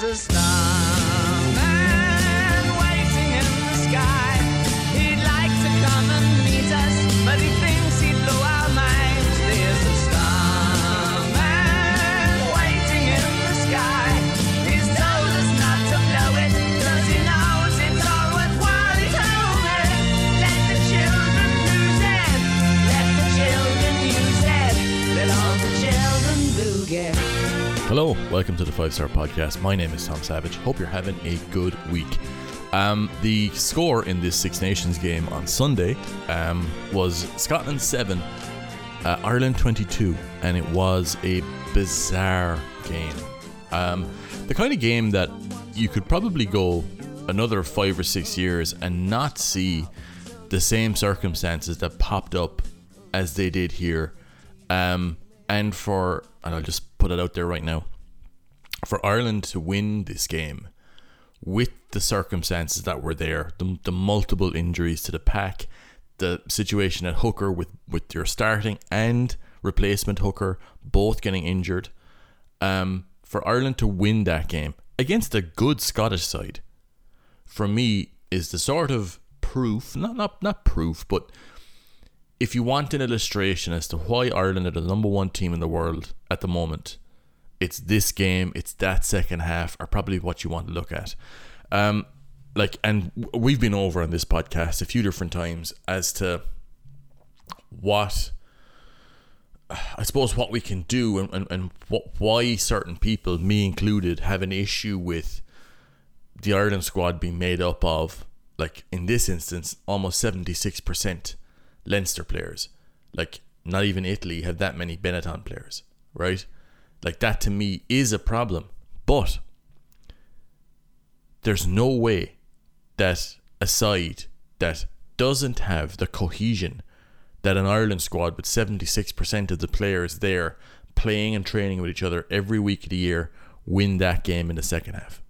There's a starman welcome to the Five Star Podcast. My name is Tom Savage. Hope you're having a good week. Um, the score in this Six Nations game on Sunday um, was Scotland 7, uh, Ireland 22, and it was a bizarre game. Um, the kind of game that you could probably go another five or six years and not see the same circumstances that popped up as they did here. Um, and for, and I'll just put it out there right now, for Ireland to win this game with the circumstances that were there, the, the multiple injuries to the pack, the situation at hooker with, with your starting and replacement hooker both getting injured, um, for Ireland to win that game against a good Scottish side, for me, is the sort of proof, not not not proof, but if you want an illustration as to why Ireland are the number one team in the world at the moment, it's this game, it's that second half, are probably what you want to look at. Um, like, and we've been over on this podcast a few different times as to what I suppose what we can do and, and, and what why certain people, me included, have an issue with the Ireland squad being made up of, like in this instance, almost 76% Leinster players. Like, not even Italy have that many Benetton players, right? Like, that to me is a problem. But there's no way that a side that doesn't have the cohesion that an Ireland squad with 76% of the players there playing and training with each other every week of the year win that game in the second half.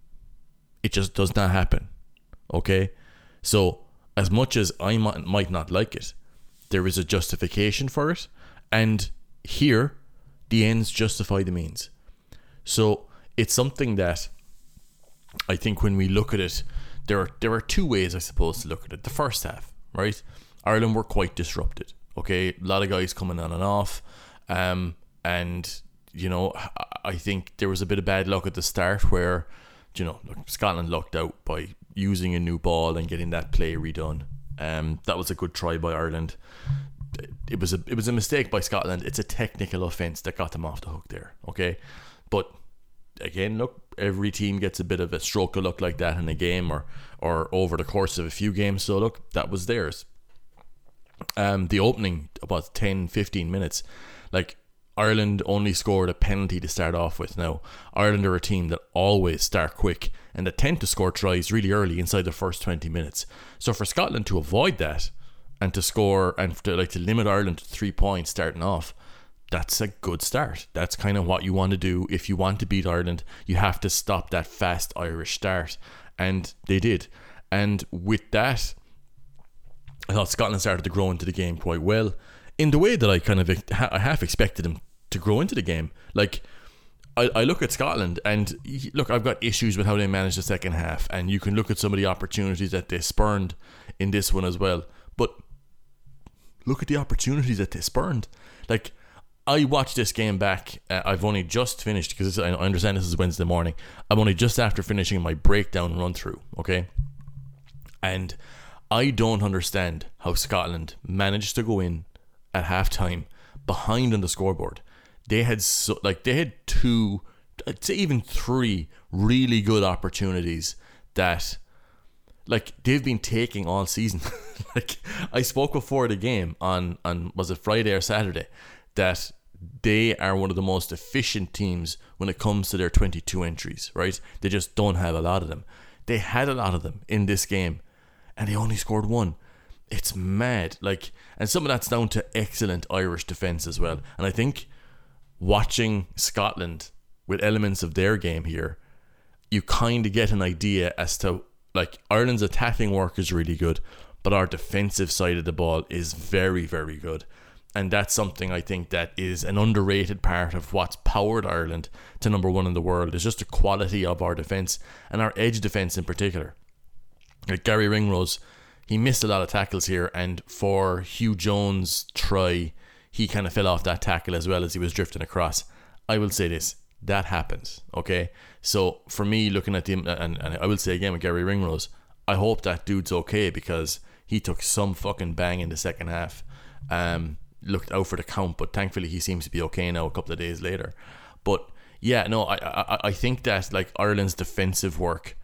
It just does not happen. Okay? So, as much as I might, not like it, there is a justification for it. And here, the ends justify the means. So, it's something that I think when we look at it, there are there are two ways I suppose to look at it. The first half, right? Ireland were quite disrupted. Okay, a lot of guys coming on and off, um, and you know I- think there was a bit of bad luck at the start where, you know, Scotland lucked out by using a new ball and getting that play redone. Um, that was a good try by Ireland. It was a it was a mistake by Scotland. It's a technical offence that got them off the hook there. Okay, but again, look, every team gets a bit of a stroke of luck like that in a game or or over the course of a few games. So look, that was theirs. Um, the opening about 10, 15 minutes, like Ireland only scored a penalty to start off with. Now Ireland are a team that always start quick and that tend to score tries really early inside the first twenty minutes. So for Scotland to avoid that and to score and to like to limit Ireland to three points starting off, that's a good start. That's kind of what you want to do if you want to beat Ireland. You have to stop that fast Irish start, and they did. And with that, I thought Scotland started to grow into the game quite well, in the way that I kind of I half expected them to grow into the game. Like I, I look at Scotland and look, I've got issues with how they managed the second half, and you can look at some of the opportunities that they spurned in this one as well. But look at the opportunities that they spurned. Like I watched this game back. Uh, I've only just finished because I understand this is Wednesday morning. I'm only just after finishing my breakdown run through. Okay, and I don't understand how Scotland managed to go in at halftime behind on the scoreboard. They had so like they had two, I'd say even three really good opportunities that like they've been taking all season. like I spoke before the game on on was it Friday or Saturday that they are one of the most efficient teams when it comes to their 22 entries, right? They just don't have a lot of them. They had a lot of them in this game and they only scored one. It's mad. Like and some of that's down to excellent Irish defense as well. And I think watching Scotland with elements of their game here, you kind of get an idea as to like Ireland's attacking work is really good, but our defensive side of the ball is very, very good. And that's something I think that is an underrated part of what's powered Ireland to number one in the world is just the quality of our defence and our edge defence in particular. Like Garry Ringrose, he missed a lot of tackles here, and for Huw Jones' try, he kind of fell off that tackle as well as he was drifting across. I will say this that happens, okay? So for me, looking at him, and, and I will say again with Garry Ringrose, I hope that dude's okay because he took some fucking bang in the second half. Um, looked out for the count, but thankfully he seems to be okay now. A couple of days later, but yeah, no, I I, I think that like Ireland's defensive work,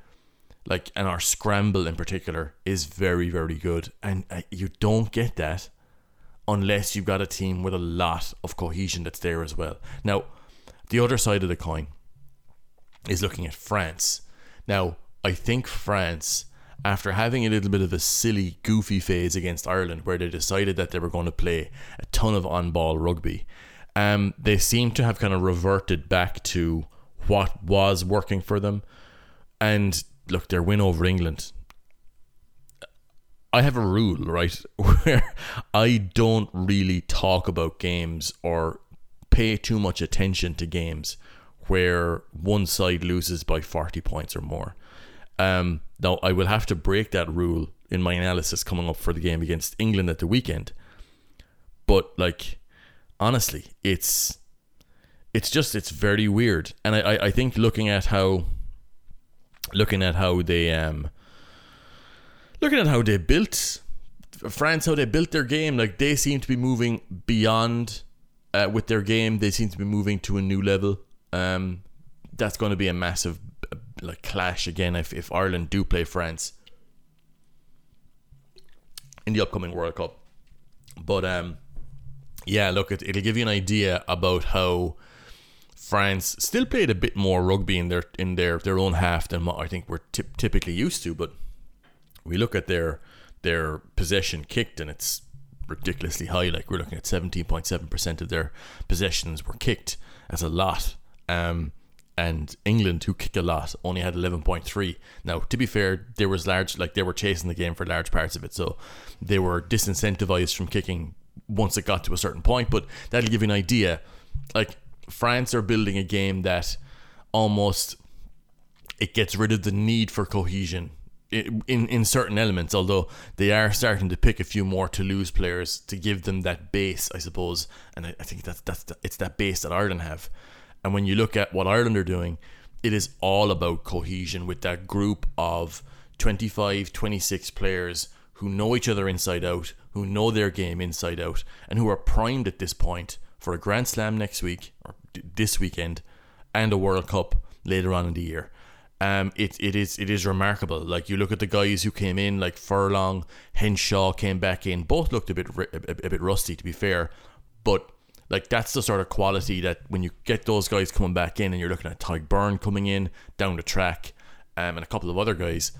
like and our scramble in particular, is very very good, and uh, you don't get that unless you've got a team with a lot of cohesion that's there as well. Now, the other side of the coin is looking at France. Now, I think France after having a little bit of a silly, goofy phase against Ireland, where they decided that they were going to play a ton of on ball rugby, um, they seem to have kind of reverted back to what was working for them. And look, their win over England. I have a rule, right, where I don't really talk about games or pay too much attention to games where one side loses by 40 points or more. Um, now, I will have to break that rule in my analysis coming up for the game against England at the weekend. But like, honestly, it's it's just it's very weird, and I I, I think looking at how looking at how they um looking at how they built France, how they built their game, like they seem to be moving beyond uh, with their game. They seem to be moving to a new level. Um, that's going to be a massive like clash again if, if Ireland do play France in the upcoming World Cup. But um, yeah, look, it, it'll give you an idea about how France still played a bit more rugby in their in their their own half than what I think we're t- typically used to. But we look at their their possession kicked, and it's ridiculously high. Like we're looking at seventeen point seven percent of their possessions were kicked. That's a lot. Um, and England, who kick a lot, only had 11.3. Now, to be fair, there was large, like they were chasing the game for large parts of it, so they were disincentivized from kicking once it got to a certain point. But that'll give you an idea. Like France are building a game that almost it gets rid of the need for cohesion in in certain elements. Although they are starting to pick a few more Toulouse players to give them that base, I suppose. And I, I think that's that's the, it's that base that Ireland have. And when you look at what Ireland are doing, it is all about cohesion with that group of 25, 26 players who know each other inside out, who know their game inside out, and who are primed at this point for a Grand Slam next week or this weekend and a World Cup later on in the year. Um, it it is it is remarkable. Like you look at the guys who came in, like Furlong, Henshaw came back in. Both looked a bit a, a bit rusty, to be fair, but like that's the sort of quality that when you get those guys coming back in and you're looking at Tadhg Beirne coming in down the track um, and a couple of other guys,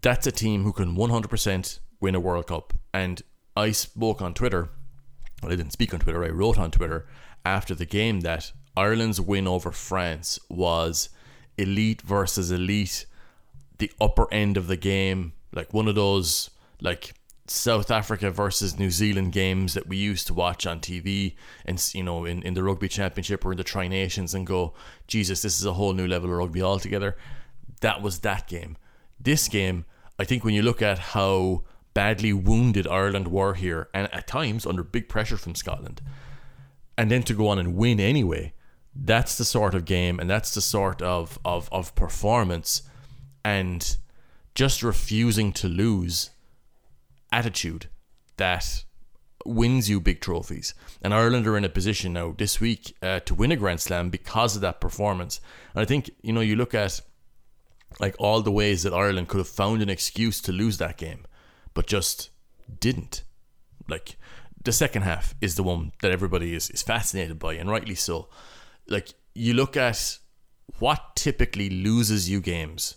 that's a team who can 100% win a World Cup. And I spoke on Twitter, well, I didn't speak on Twitter, I wrote on Twitter after the game that Ireland's win over France was elite versus elite, the upper end of the game, like one of those like South Africa versus New Zealand games that we used to watch on TV and you know in, in the rugby championship or in the Tri Nations and go, Jesus, this is a whole new level of rugby altogether. That was that game. This game, I think when you look at how badly wounded Ireland were here and at times under big pressure from Scotland, and then to go on and win anyway, that's the sort of game and that's the sort of, of, of performance and just refusing to lose attitude that wins you big trophies. And Ireland are in a position now this week uh, to win a Grand Slam because of that performance. And I think, you know, you look at like all the ways that Ireland could have found an excuse to lose that game, but just didn't. Like the second half is the one that everybody is, is fascinated by, and rightly so. Like you look at what typically loses you games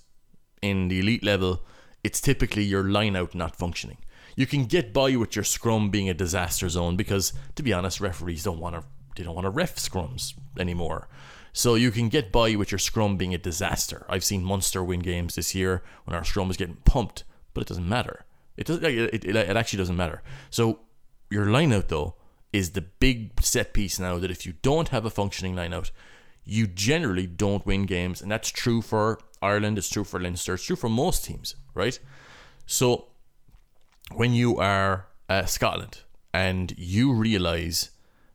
in the elite level, it's typically your line out not functioning you can get by with your scrum being a disaster zone because, to be honest, referees don't want to they don't want to ref scrums anymore. So you can get by with your scrum being a disaster. I've seen Munster win games this year when our scrum was getting pumped, but it doesn't matter. It does. It, it, it actually doesn't matter. So your line out though is the big set piece now that if you don't have a functioning line out, you generally don't win games. And that's true for Ireland, it's true for Leinster, it's true for most teams, right? So when you are uh, Scotland and you realize,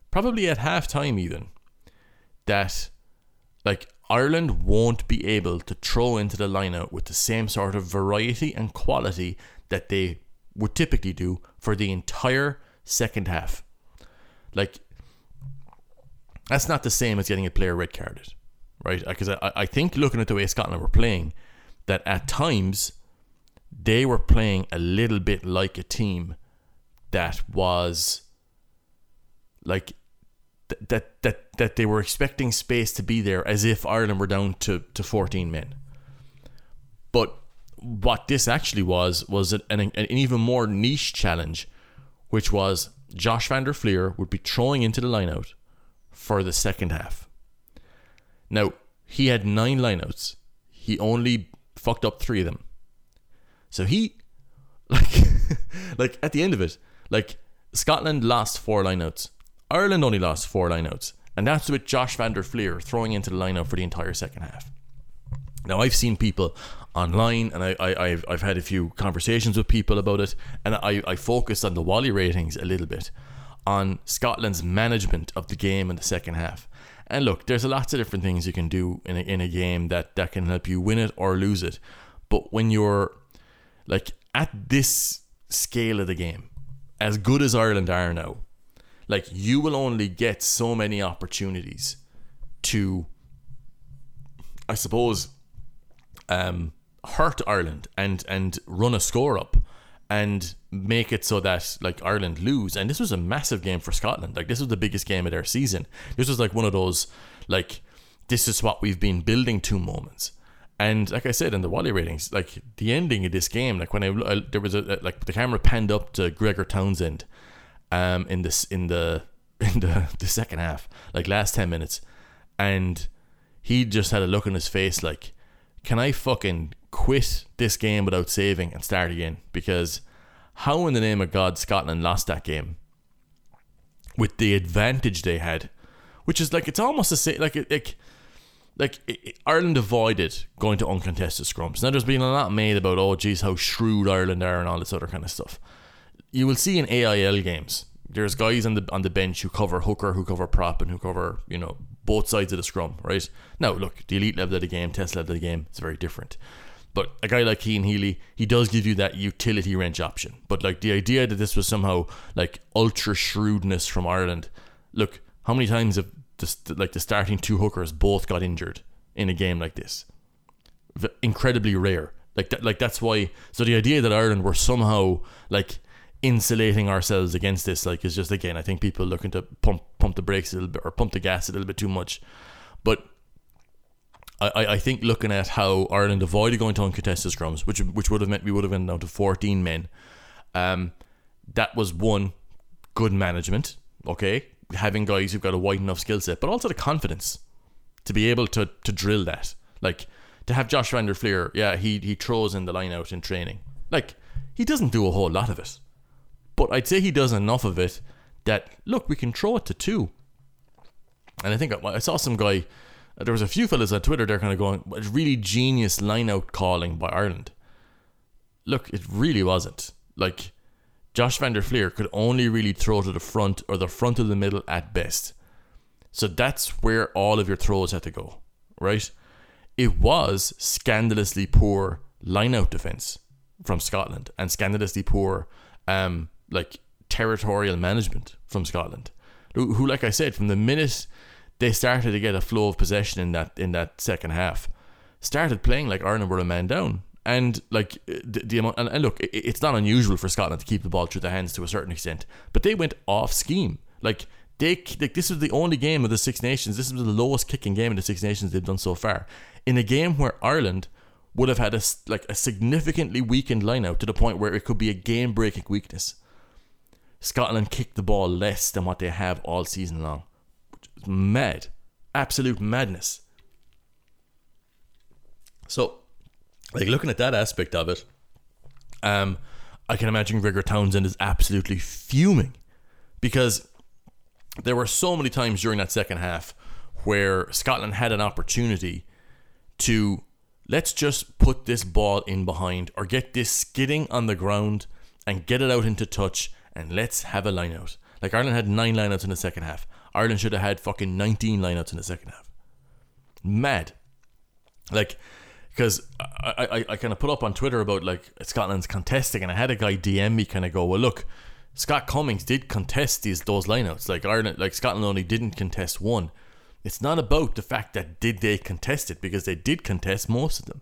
probably at half time even, that like Ireland won't be able to throw into the lineout with the same sort of variety and quality that they would typically do for the entire second half. Like that's not the same as getting a player red carded, right? Because I, I think looking at the way Scotland were playing, that at times they were playing a little bit like a team that was like th- that that that they were expecting space to be there as if Ireland were down to, to 14 men. But what this actually was was an, an, an even more niche challenge, which was Josh van der Flier would be throwing into the lineout for the second half. Now, he had nine lineouts. He only fucked up three of them. So he like like at the end of it, like Scotland lost four lineouts. Ireland only lost four lineouts. And that's with Josh van der Flier throwing into the lineout for the entire second half. Now I've seen people online and I, I, I've, I've had a few conversations with people about it and I, I focused on the Wally ratings a little bit on Scotland's management of the game in the second half. And look, there's lots of different things you can do in a, in a game that, that can help you win it or lose it. But when you're like at this scale of the game, as good as Ireland are now, like you will only get so many opportunities to, I suppose, um, hurt Ireland and and run a score up and make it so that like Ireland lose. And this was a massive game for Scotland. Like this was the biggest game of their season. This was like one of those like this is what we've been building to moments. And like I said in the Wally ratings, like the ending of this game, like when I, I there was a like the camera panned up to Gregor Townsend, um, in this in the in the the second half, like last ten minutes, and he just had a look on his face like, can I fucking quit this game without saving and start again? Because how in the name of God Scotland lost that game with the advantage they had, which is like it's almost the same like it, like like Ireland avoided going to uncontested scrums. Now there's been a lot made about oh geez how shrewd Ireland are and all this other kind of stuff. You will see in AIL games there's guys on the on the bench who cover hooker, who cover prop, and who cover you know both sides of the scrum. Right now, look the elite level of the game, test level of the game, it's very different. But a guy like Cian Healy, he does give you that utility wrench option. But like the idea that this was somehow like ultra shrewdness from Ireland. Look, how many times have the, like the starting two hookers both got injured in a game like this? Incredibly rare. Like that, like that's why. So the idea that Ireland were somehow like insulating ourselves against this, like, is just again, I think people looking to pump pump the brakes a little bit or pump the gas a little bit too much. But I, I- I think looking at how Ireland avoided going to uncontested scrums, which which would have meant we would have been down to fourteen men. Um, that was one good management. Okay, having guys who've got a wide enough skill set, but also the confidence to be able to to drill that. Like to have Josh Van der Flier, yeah, he he throws in the line out in training. Like he doesn't do a whole lot of it, but I'd say he does enough of it that look, we can throw it to two. And I think I, I saw some guy. Uh, there was a few fellas on Twitter. They're kind of going, "It's really genius line out calling by Ireland." Look, it really wasn't. Like Josh Van der Flier could only really throw to the front or the front of the middle at best. So that's where all of your throws had to go, right? It was scandalously poor line out defense from Scotland and scandalously poor um like territorial management from Scotland. Who, who like I said, from the minute they started to get a flow of possession in that in that second half, started playing like Ireland were a man down. And like the, the amount, and, and look, it, it's not unusual for Scotland to keep the ball through their hands to a certain extent, but they went off scheme. Like they, like this was the only game of the Six Nations. This was the lowest kicking game of the Six Nations they've done so far. In a game where Ireland would have had a like a significantly weakened lineout to the point where it could be a game breaking weakness. Scotland kicked the ball less than what they have all season long. Mad. Absolute madness. So, like looking at that aspect of it, um, I can imagine Gregor Townsend is absolutely fuming because there were so many times during that second half where Scotland had an opportunity to let's just put this ball in behind or get this skidding on the ground and get it out into touch and let's have a line out. Like Ireland had nine lineouts in the second half. Ireland should have had fucking 19 lineouts in the second half. Mad. Like, because I, I, I kind of put up on Twitter about like Scotland's contesting, and I had a guy DM me kind of go, well, look, Scott Cummings did contest these those lineouts. Like Ireland, like Scotland only didn't contest one. It's not about the fact that did they contest it because they did contest most of them.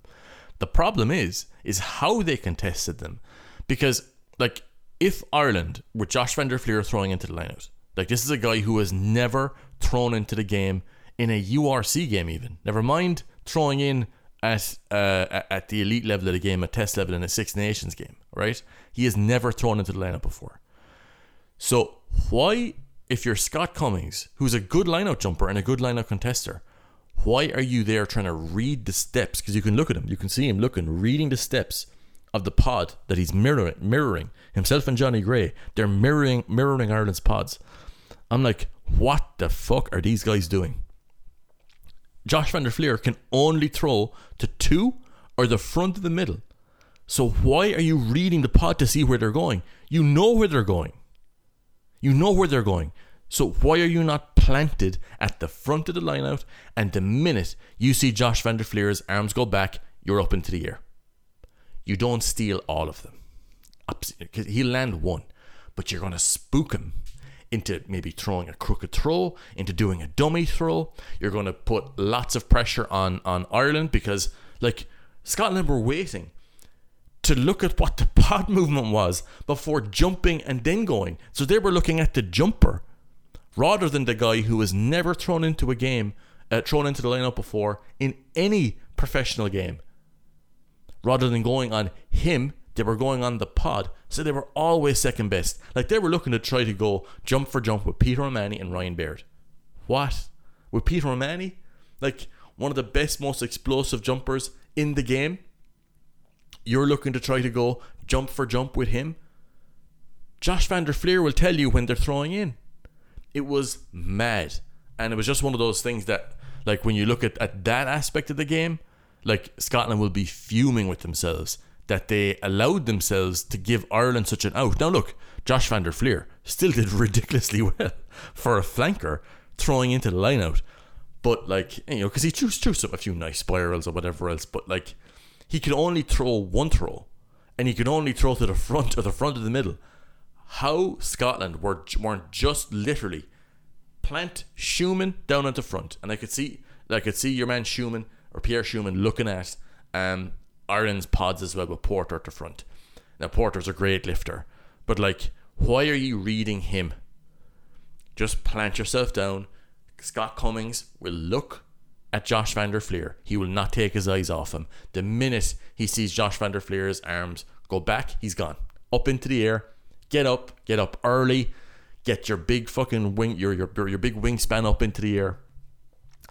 The problem is is how they contested them, because like if Ireland with Josh Van der Flier throwing into the lineout, like this is a guy who has never thrown into the game in a URC game even. Never mind throwing in at uh, at the elite level of the game, at test level in a Six Nations game, right? He has never thrown into the lineup before. So why, if you're Scott Cummings, who's a good lineout jumper and a good lineout contester, why are you there trying to read the steps? Because you can look at him, you can see him looking, reading the steps of the pod that he's mirroring, mirroring himself and Jonny Gray. They're mirroring mirroring Ireland's pods. I'm like, what the fuck are these guys doing? Josh Van der Flier can only throw to two or the front of the middle. So why are you reading the pod to see where they're going? You know where they're going. You know where they're going. So why are you not planted at the front of the lineout and the minute you see Josh Van der Flier's arms go back, you're up into the air. You don't steal all of them. He'll land one, but you're going to spook him into maybe throwing a crooked throw, into doing a dummy throw. You're going to put lots of pressure on on Ireland because like Scotland were waiting to look at what the pod movement was before jumping and then going. So they were looking at the jumper rather than the guy who was never thrown into a game, uh, thrown into the lineup before in any professional game. Rather than going on him, they were going on the pod. So they were always second best. Like they were looking to try to go jump for jump with Peter O'Mahony and Ryan Baird. What? With Peter O'Mahony? Like one of the best, most explosive jumpers in the game? You're looking to try to go jump for jump with him? Josh Van der Flier will tell you when they're throwing in. It was mad. And it was just one of those things that, like, when you look at, at that aspect of the game, like, Scotland will be fuming with themselves that they allowed themselves to give Ireland such an out. Now, look, Josh Van der Flier still did ridiculously well for a flanker throwing into the line out. But, like, you know, because he threw, threw some, a few nice spirals or whatever else, but, like, he could only throw one throw and he could only throw to the front or the front of the middle. How Scotland were, weren't just literally plant Schoeman down at the front, and I could see, I could see your man Schoeman or Pierre Schoeman looking at um, Ireland's pods as well with Porter at the front. Now Porter's a great lifter, but like, why are you reading him? Just plant yourself down. Scott Cummings will look at Josh Van der. He will not take his eyes off him. The minute he sees Josh Van der arms go back, he's gone. Up into the air. Get up. Get up early. Get your big fucking wing, your your your big wingspan up into the air,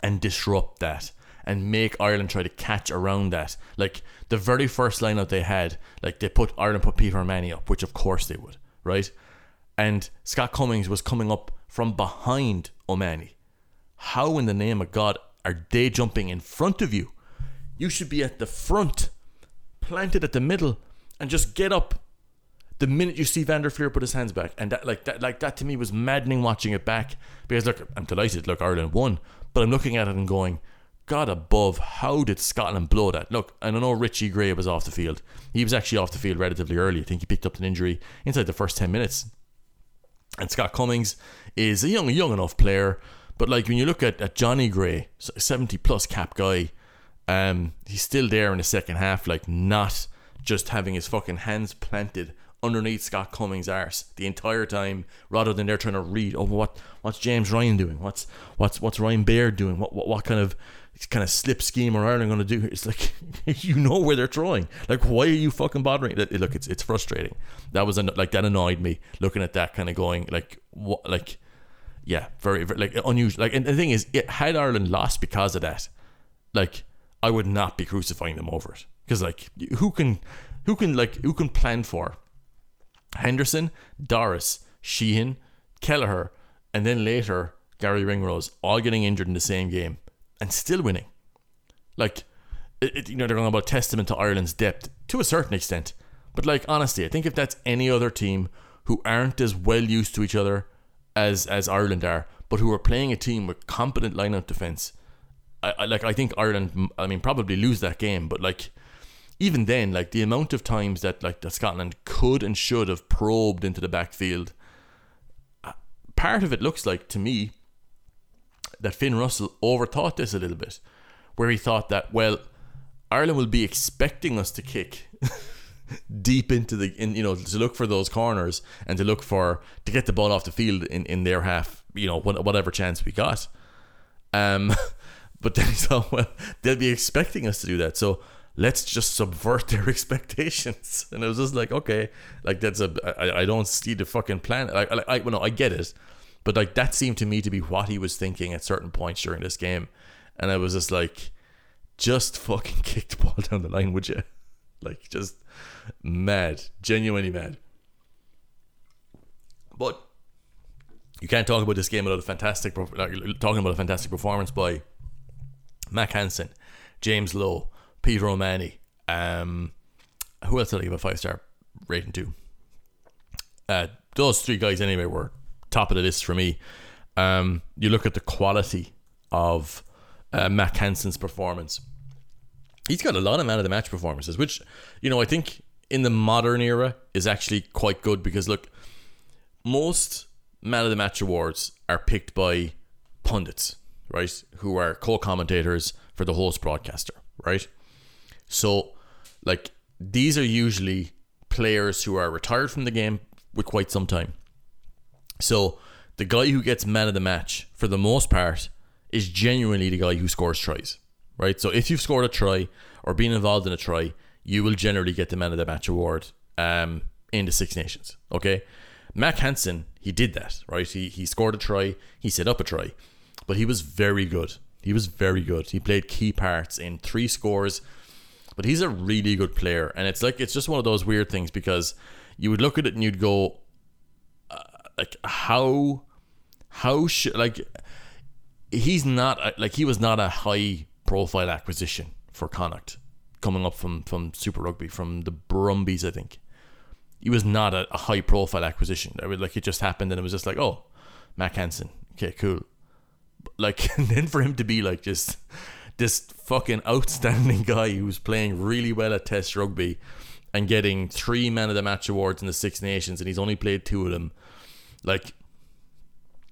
and disrupt that, and make Ireland try to catch around that. Like the very first lineup they had, like they put Ireland put Peter O'Mahony up, which of course they would, right? And Scott Cummings was coming up from behind O'Mahony. How in the name of God are they jumping in front of you? You should be at the front, planted at the middle, and just get up the minute you see Van der Flier put his hands back. And that like that like that to me was maddening watching it back. Because look, I'm delighted, look, Ireland won. But I'm looking at it and going, God above, how did Scotland blow that? Look, I know Richie Gray was off the field. He was actually off the field relatively early. I think he picked up an injury inside the first ten minutes. And Scott Cummings is a young young enough player. But like when you look at, at Jonny Gray, 70 plus cap guy, um, he's still there in the second half, like not just having his fucking hands planted underneath Scott Cummings' arse the entire time, rather than they're trying to read, oh, what what's James Ryan doing? What's what's what's Ryan Baird doing? What what, what kind of kind of slip scheme are Ireland going to do? It's like you know where they're throwing. Like, why are you fucking bothering? Look, it's it's frustrating. That was like that annoyed me looking at that kind of going like what like yeah, very, very like unusual. Like, and the thing is, it, had Ireland lost because of that, like I would not be crucifying them over it because like who can who can like who can plan for Henderson, Doris, Sheehan, Kelleher, and then later Garry Ringrose all getting injured in the same game and still winning. Like, it, it, you know, they're going about testament to Ireland's depth to a certain extent. But like, honestly, I think if that's any other team who aren't as well used to each other as as Ireland are, but who are playing a team with competent line-out defense, I, I like. I think Ireland. I mean, probably lose that game. But like, even then, like the amount of times that like Scotland could and should have probed into the backfield. uh, Part of it looks like to me that Finn Russell overthought this a little bit, where he thought that well, Ireland will be expecting us to kick deep into the in you know to look for those corners and to look for to get the ball off the field in in their half you know whatever chance we got. Um, but then he thought, well, they'll be expecting us to do that, so let's just subvert their expectations. And it was just like, okay, like that's a I, I don't see the fucking plan. Like I, I well, no, I get it, but like that seemed to me to be what he was thinking at certain points during this game, and I was just like, just fucking kick the ball down the line, would you? Like just mad, genuinely mad. But you can't talk about this game without a fantastic, talking about a fantastic performance by Mack Hansen, James Lowe, Peter O'Mahony. Um, who else did I give a five star rating to? Uh, those three guys anyway were top of the list for me. Um, you look at the quality of uh, Mack Hansen's performance. He's got a lot of man of the match performances, which you know I think in the modern era is actually quite good because look, most man of the match awards are picked by pundits, right? Who are co-commentators for the host broadcaster, right? So, like these are usually players who are retired from the game with quite some time. So, the guy who gets man of the match for the most part is genuinely the guy who scores tries, right? So, if you've scored a try or been involved in a try, you will generally get the man of the match award um, in the Six Nations, okay? Mack Hansen, he did that, right? He he scored a try, he set up a try, but he was very good. He was very good. He played key parts in three scores, but he's a really good player, and it's like it's just one of those weird things because you would look at it and you'd go, uh, like how, how should like he's not a- like he was not a high profile acquisition for Connacht coming up from from Super Rugby from the Brumbies, I think he was not a, a high profile acquisition. I would like it just happened and it was just like, oh, Mack Hansen, okay, cool. Like and then for him to be like just this fucking outstanding guy who's playing really well at Test rugby and getting three man of the match awards in the Six Nations and he's only played two of them, like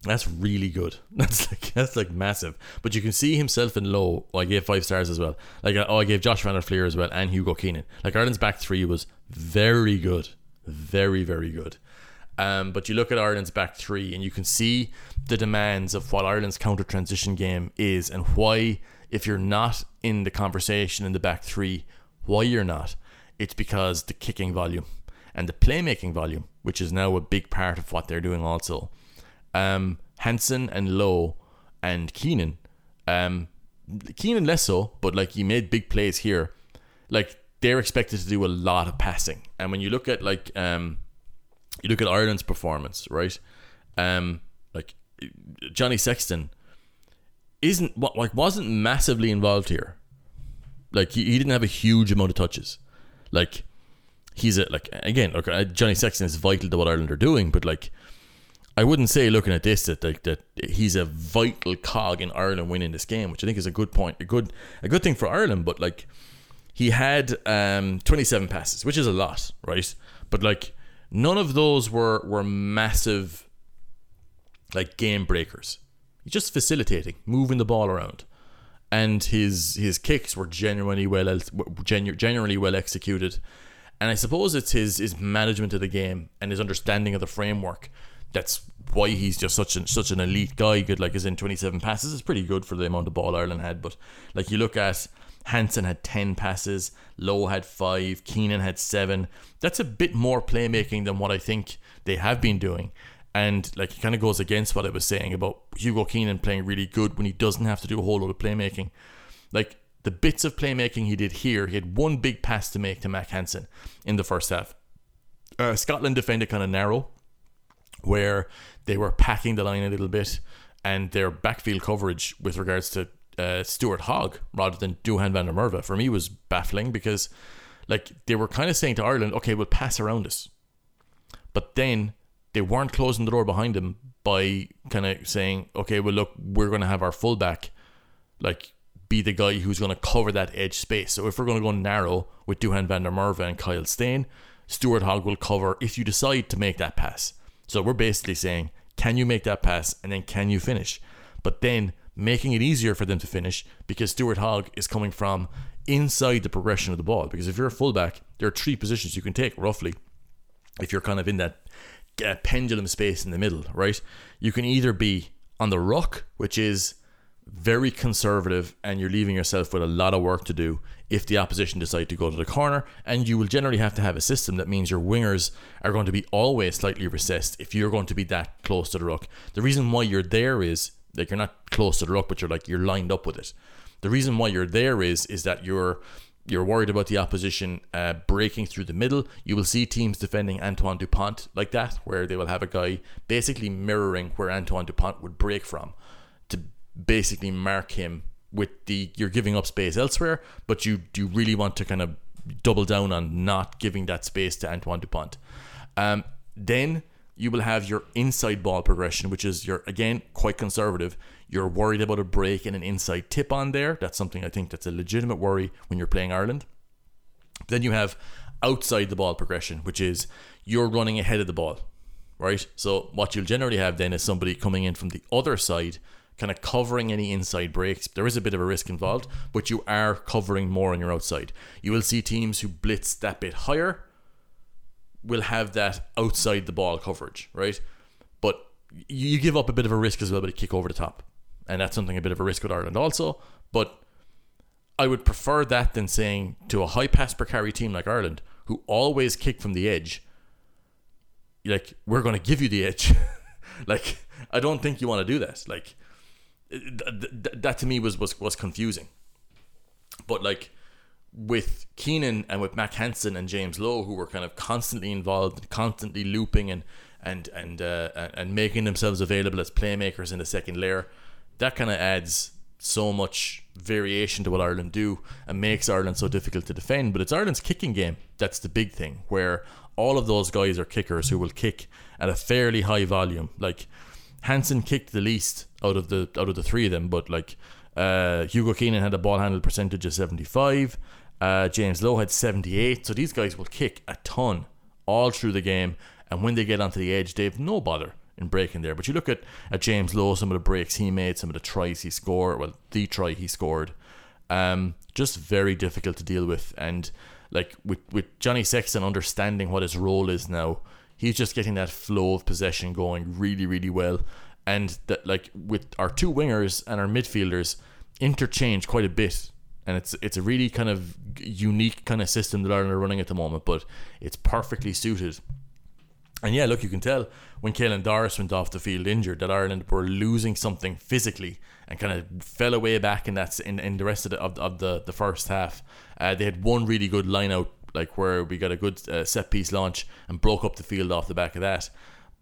that's really good. That's like that's like massive. But you can see himself in Lowe. I gave five stars as well. Like oh, I gave Josh Van der Flier as well and Hugo Keenan. Like Ireland's back three was very good, very very good. Um, but you look at Ireland's back three and you can see the demands of what Ireland's counter transition game is and why if you're not in the conversation in the back three, why you're not. It's because the kicking volume and the playmaking volume, which is now a big part of what they're doing also um, Hansen and Lowe and Keenan. Um, Keenan less so, but like he made big plays here. Like they're expected to do a lot of passing, and when you look at like um, you look at Ireland's performance, right? Um, like Johnny Sexton isn't what like wasn't massively involved here. Like he, he didn't have a huge amount of touches. Like he's a like again, look, Johnny Sexton is vital to what Ireland are doing, but like I wouldn't say looking at this that like that he's a vital cog in Ireland winning this game, which I think is a good point, a good a good thing for Ireland. But like he had um 27 passes, which is a lot, right? But like none of those were were massive like game breakers. He's just facilitating, moving the ball around, and his his kicks were genuinely well genu- generally well executed. And I suppose it's his his management of the game and his understanding of the framework. That's why he's just such an such an elite guy. Good, like is in twenty seven passes is pretty good for the amount of ball Ireland had. But like you look at Hansen had ten passes, Lowe had five, Keenan had seven. That's a bit more playmaking than what I think they have been doing. And like it kind of goes against what I was saying about Hugo Keenan playing really good when he doesn't have to do a whole lot of playmaking. Like the bits of playmaking he did here, he had one big pass to make to Mack Hansen in the first half. Uh, Scotland defended kind of narrow, where they were packing the line a little bit and their backfield coverage with regards to uh, Stuart Hogg rather than Duhan van der Merwe for me was baffling because like they were kind of saying to Ireland, okay, we'll pass around us. But then they weren't closing the door behind them by kind of saying, okay, well, look, we're going to have our fullback like be the guy who's going to cover that edge space. So if we're going to go narrow with Duhan van der Merwe and Kyle Steyn, Stuart Hogg will cover if you decide to make that pass. So we're basically saying, can you make that pass and then can you finish? But then making it easier for them to finish because Stuart Hogg is coming from inside the progression of the ball. Because if you're a fullback, there are three positions you can take roughly. If you're kind of in that uh, pendulum space in the middle, right? You can either be on the ruck, which is very conservative, and you're leaving yourself with a lot of work to do if the opposition decide to go to the corner. And you will generally have to have a system that means your wingers are going to be always slightly recessed if you're going to be that close to the ruck. The reason why you're there is like you're not close to the ruck, but you're like you're lined up with it. The reason why you're there is is that you're you're worried about the opposition uh, breaking through the middle. You will see teams defending Antoine Dupont like that, where they will have a guy basically mirroring where Antoine Dupont would break from to basically mark him with the you're giving up space elsewhere, but you do really want to kind of double down on not giving that space to Antoine Dupont. Um, then you will have your inside ball progression, which is your again quite conservative. You're worried about a break and an inside tip on there. That's something I think that's a legitimate worry when you're playing Ireland. Then you have outside the ball progression, which is you're running ahead of the ball, right? So what you'll generally have then is somebody coming in from the other side, kind of covering any inside breaks. There is a bit of a risk involved, but you are covering more on your outside. You will see teams who blitz that bit higher will have that outside the ball coverage, right? But you give up a bit of a risk as well by a kick over the top. And that's something a bit of a risk with Ireland also. But I would prefer that than saying to a high pass per carry team like Ireland, who always kick from the edge, like, we're going to give you the edge. like, I don't think you want to do that. Like, th- th- that to me was, was, was confusing. But, like, with Keenan and with Mack Hansen and James Lowe, who were kind of constantly involved, constantly looping and and and uh, and making themselves available as playmakers in the second layer, that kind of adds so much variation to what Ireland do and makes Ireland so difficult to defend. But it's Ireland's kicking game that's the big thing, where all of those guys are kickers who will kick at a fairly high volume. Like Hansen kicked the least out of the out of the three of them, but like uh, Hugo Keenan had a ball handle percentage of seventy five. Uh, James Lowe had 78. So these guys will kick a ton all through the game. And when they get onto the edge, they have no bother in breaking there. But you look at, at James Lowe, some of the breaks he made, some of the tries he scored, well, the try he scored, um, just very difficult to deal with. And like with, with Johnny Sexton understanding what his role is now, he's just getting that flow of possession going really, really well. And that, like with our two wingers and our midfielders, interchange quite a bit and it's it's a really kind of unique kind of system that Ireland are running at the moment, but it's perfectly suited. And yeah, look, you can tell when Caelan Doris went off the field injured that Ireland were losing something physically and kind of fell away back in that in, in the rest of the of, of the, the first half. Uh, they had one really good line out, like where we got a good uh, set piece launch and broke up the field off the back of that,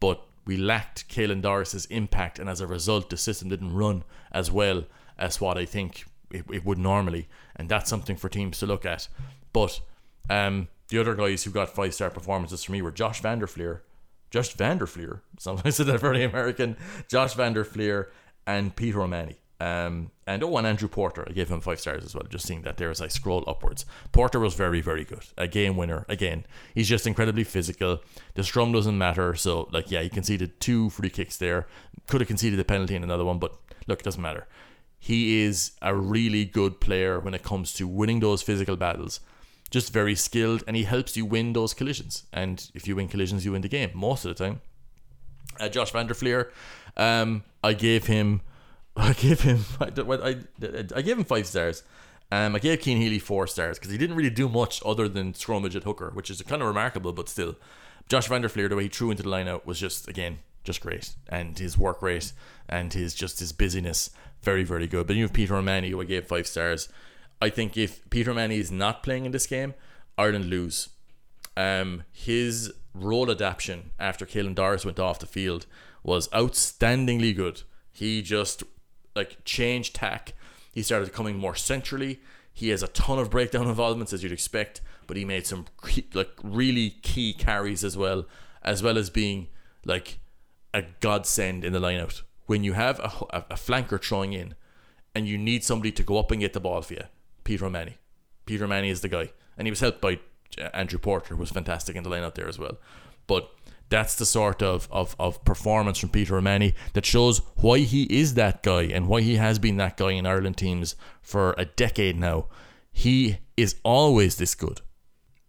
but we lacked Caelan Doris's impact, and as a result, the system didn't run as well as what I think it, it would normally, and that's something for teams to look at. But um, the other guys who got five star performances for me were Josh Van der Flier, Josh Van der Flier, sometimes I said that very American, Josh Van der Flier, and Peter O'Mahony. Um, and oh, and Andrew Porter, I gave him five stars as well. Just seeing that there as I scroll upwards. Porter was very, very good. A game winner. Again, he's just incredibly physical. The scrum doesn't matter. So, like, yeah, he conceded two free kicks there. Could have conceded a penalty in another one, but look, it doesn't matter he is a really good player when it comes to winning those physical battles. Just very skilled, and he helps you win those collisions. And if you win collisions, you win the game most of the time. Uh, Josh Van der Flier, um, I gave him, I gave him, I, I, I gave him five stars. Um, I gave Cian Healy four stars because he didn't really do much other than scrummage at hooker, which is kind of remarkable, but still. Josh Van der Flier, the way he threw into the line out was just again just great, and his work rate and his just his busyness very very good. But you have Peter O'Mahony, who I gave five stars. I think if Peter O'Mahony is not playing in this game, Ireland lose. um, his role adaptation after Caelan Doris went off the field was outstandingly good. He just like changed tack. He started coming more centrally. He has a ton of breakdown involvements as you'd expect, but he made some like really key carries as well, as well as being like a godsend in the lineout. When you have a, a, a flanker throwing in, and you need somebody to go up and get the ball for you, Peter O'Mahony. Peter O'Mahony is the guy, and he was helped by Andrew Porter, who was fantastic in the lineout there as well. But that's the sort of, of, of performance from Peter O'Mahony that shows why he is that guy and why he has been that guy in Ireland teams for a decade now. He is always this good,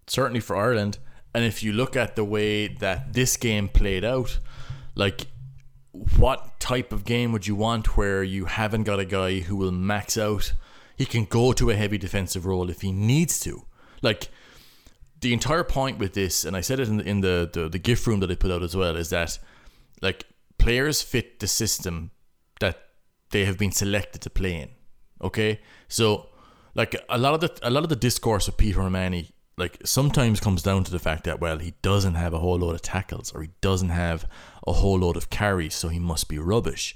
certainly for Ireland. And if you look at the way that this game played out, like what type of game would you want where you haven't got a guy who will max out? He can go to a heavy defensive role if he needs to. Like the entire point with this, and I said it in the in the, the, the gift room that I put out as well, is that like players fit the system that they have been selected to play in. Okay, so like a lot of the a lot of the discourse of Peter O'Mahony like sometimes comes down to the fact that well he doesn't have a whole load of tackles or he doesn't have a whole load of carries, so he must be rubbish.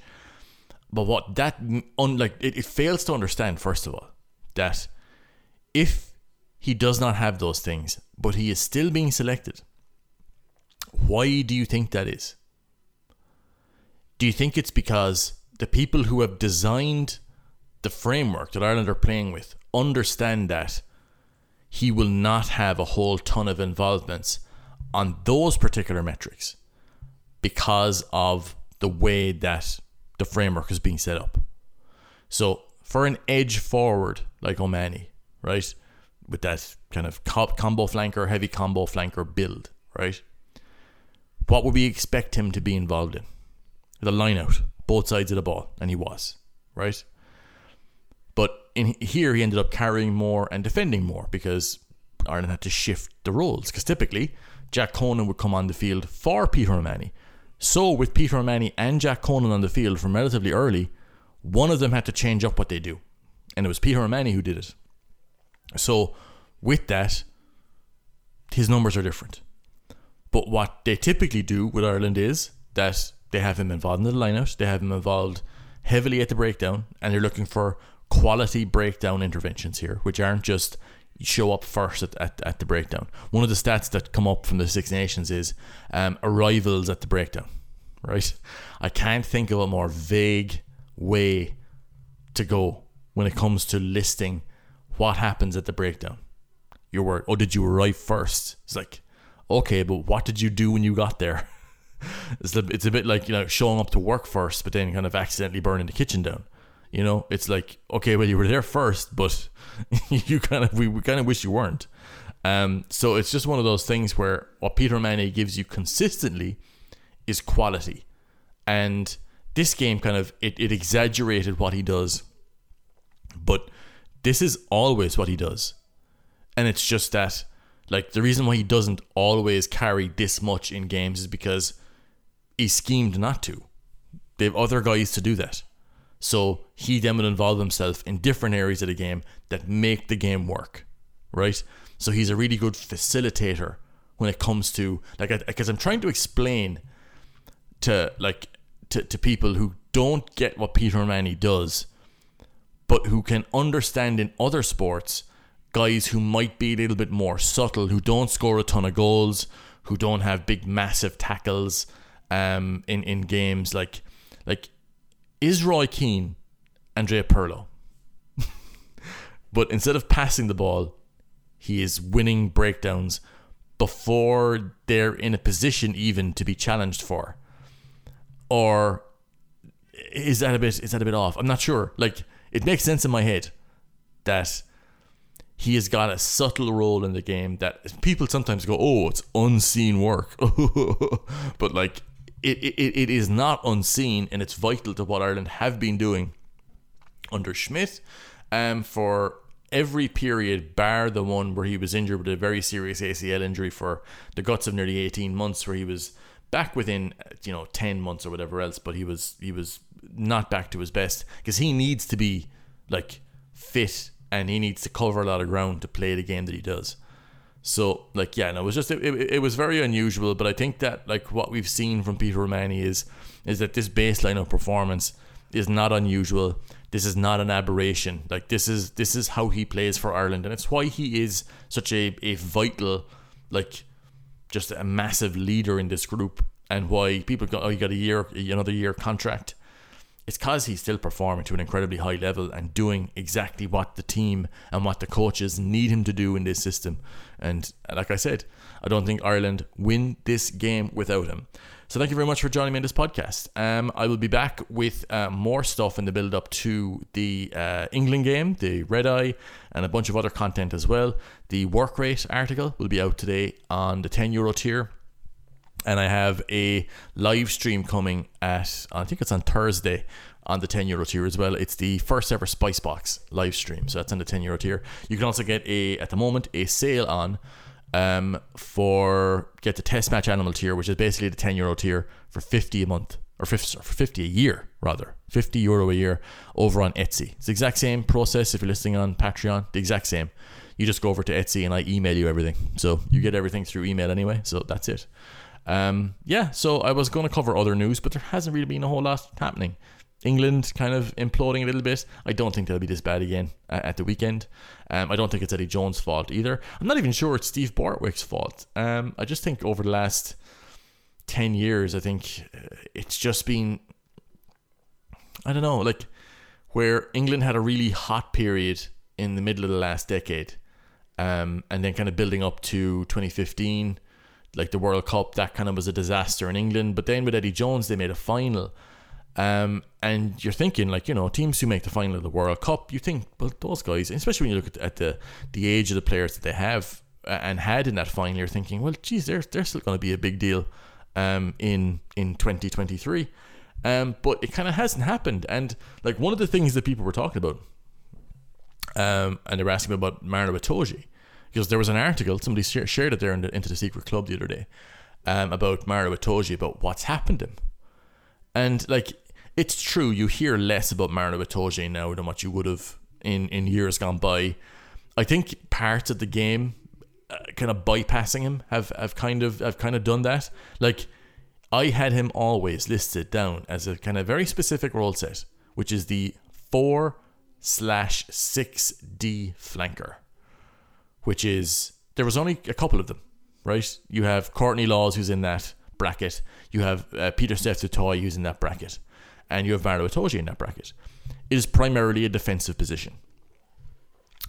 But what that unlike it, it fails to understand first of all that if he does not have those things, but he is still being selected. Why do you think that is? Do you think it's because the people who have designed the framework that Ireland are playing with understand that he will not have a whole ton of involvements on those particular metrics because of the way that the framework is being set up. So for an edge forward like O'Mahony, right, with that kind of combo flanker, heavy combo flanker build, right, what would we expect him to be involved in? The line out, both sides of the ball, and he was, right? In here, he ended up carrying more and defending more because Ireland had to shift the roles. Because typically, Jack Conan would come on the field for Peter O'Mahony. So, with Peter O'Mahony and Jack Conan on the field from relatively early, one of them had to change up what they do. And it was Peter O'Mahony who did it. So, with that, his numbers are different. But what they typically do with Ireland is that they have him involved in the lineout, they have him involved heavily at the breakdown, and they're looking for quality breakdown interventions here, which aren't just show up first at, at, at the breakdown. One of the stats that come up from the Six Nations is um, arrivals at the breakdown, right? I can't think of a more vague way to go when it comes to listing what happens at the breakdown. Your word, oh, did you arrive first? It's like, okay, but what did you do when you got there? it's a, it's a bit like you know showing up to work first, but then kind of accidentally burning the kitchen down. You know, it's like okay, well you were there first, but you kind of we, we kind of wish you weren't. Um, so it's just one of those things where what Peter O'Mahony gives you consistently is quality, and this game kind of it, it exaggerated what he does, but this is always what he does, and it's just that like the reason why he doesn't always carry this much in games is because he schemed not to. They have other guys to do that. So he then will involve himself in different areas of the game that make the game work, right? So he's a really good facilitator when it comes to like because I'm trying to explain to like to, to people who don't get what Peter O'Mahony does, but who can understand in other sports guys who might be a little bit more subtle, who don't score a ton of goals, who don't have big massive tackles um in, in games like like is Roy Keane Andrea Pirlo. but instead of passing the ball, he is winning breakdowns before they're in a position even to be challenged for. Or is that a bit is that a bit off? I'm not sure. Like it makes sense in my head that he has got a subtle role in the game that people sometimes go, "Oh, it's unseen work," but like it, it, it is not unseen and it's vital to what Ireland have been doing under Schmidt um, for every period bar the one where he was injured with a very serious ACL injury for the guts of nearly 18 months where he was back within you know 10 months or whatever else but he was he was not back to his best because he needs to be like fit and he needs to cover a lot of ground to play the game that he does So like yeah, no, it was just it, it, it was very unusual. But I think that like what we've seen from Peter O'Mahony is is that this baseline of performance is not unusual. This is not an aberration. Like this is this is how he plays for Ireland, and it's why he is such a, a vital, like, just a massive leader in this group, and why people go, oh, you got a year, another year contract. It's because he's still performing to an incredibly high level and doing exactly what the team and what the coaches need him to do in this system. And like I said, I don't think Ireland win this game without him. So thank you very much for joining me in this podcast. Um, I will be back with uh, more stuff in the build up to the uh, England game, the Red Eye, and a bunch of other content as well. The work rate article will be out today on the 10 euro tier and I have a live stream coming at I think it's on Thursday on the 10 euro tier as well. It's the first ever Spice Box live stream, so that's on the 10 euro tier. You can also get a at the moment a sale on um for get the test match animal tier, which is basically the 10 euro tier for 50 a month or 50 for 50 a year rather 50 euro a year over on Etsy. It's the exact same process if you're listening on Patreon, the exact same. You just go over to Etsy and I email you everything. So you get everything through email anyway. So that's it. Um, yeah, so I was going to cover other news, but there hasn't really been a whole lot happening. England kind of imploding a little bit. I don't think they'll be this bad again uh, at the weekend. Um, I don't think it's Eddie Jones' fault either. I'm not even sure it's Steve Borthwick's fault. Um, I just think over the last 10 years, I think uh, it's just been, I don't know, like where England had a really hot period in the middle of the last decade. Um, and then kind of building up to 2015 like the World Cup, that kind of was a disaster in England. But then with Eddie Jones, they made a final. Um, and you're thinking, like, you know, teams who make the final of the World Cup, you think, well, those guys, especially when you look at, at the, the age of the players that they have uh, and had in that final, you're thinking, well, geez, they're, they're still going to be a big deal um, in, in 2023. Um, but it kind of hasn't happened. And, like, one of the things that people were talking about, um, and they were asking about Maro Itoje, because there was an article somebody shared it there in the, into the secret club the other day um, about Maro Itoje about what's happened to him, and like it's true you hear less about Maro Itoje now than what you would have in in years gone by. I think parts of the game, uh, kind of bypassing him, have have kind of have kind of done that. Like I had him always listed down as a kind of very specific role set, which is the four slash six D flanker which is there was only a couple of them, right? You have Courtney Lawes, who's in that bracket, you have uh, Pieter-Steph who's in that bracket, and you have Maro Itoje in that bracket. It is primarily a defensive position.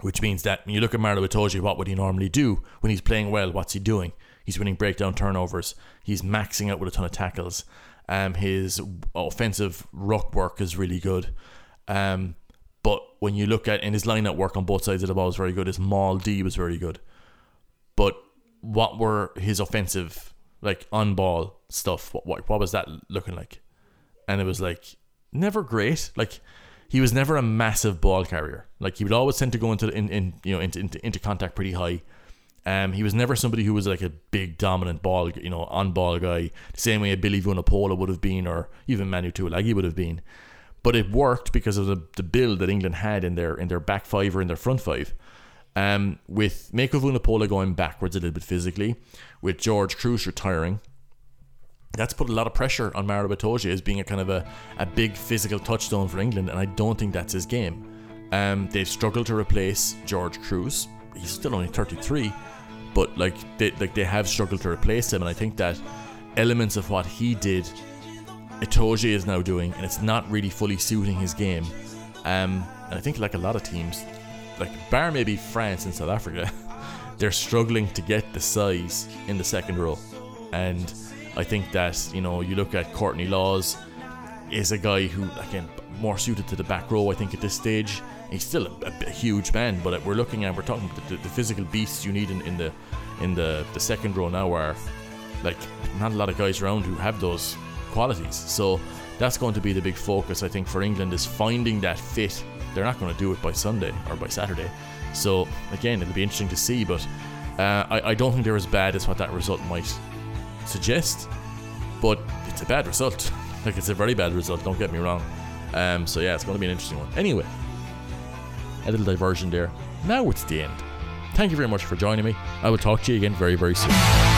Which means that when you look at Maro Itoje, what would he normally do when he's playing well? What's he doing? He's winning breakdown turnovers. He's maxing out with a ton of tackles. Um, his offensive ruck work is really good. Um, but when you look at in his line at work on both sides of the ball was very good. His maul D was very good. But what were his offensive like on ball stuff? What, what what was that looking like? And it was like never great. Like he was never a massive ball carrier. Like he would always tend to go into in, in you know into, into into contact pretty high. Um, he was never somebody who was like a big dominant ball, you know, on ball guy, the same way a Billy Vunipola would have been, or even Manu Tuilagi would have been but it worked because of the, the build that England had in their in their back five or in their front five. Um, with Mako Vunipola going backwards a little bit physically, with George Kruis retiring, that's put a lot of pressure on Maro Itoje as being a kind of a, a big physical touchstone for England, and I don't think that's his game. Um, they've struggled to replace George Kruis. He's still only 33, but like they like they have struggled to replace him, and I think that elements of what he did Itoje is now doing, and it's not really fully suiting his game. Um, and I think, like a lot of teams, like bar maybe France and South Africa, they're struggling to get the size in the second row. And I think that you know you look at Courtney Lawes is a guy who again more suited to the back row. I think at this stage he's still a, a, a huge man, but we're looking at we're talking about the, the, the physical beasts you need in, in the in the the second row now are like not a lot of guys around who have those qualities. So that's going to be the big focus, I think, for England is finding that fit. They're not going to do it by Sunday or by Saturday. So again, it'll be interesting to see, but uh, I, I don't think they're as bad as what that result might suggest. But it's a bad result. like it's a very bad result. Don't get me wrong. Um, so yeah, it's going to be an interesting one. Anyway, a little diversion there. Now it's the end. thank you very much for joining me. I will talk to you again very, very soon.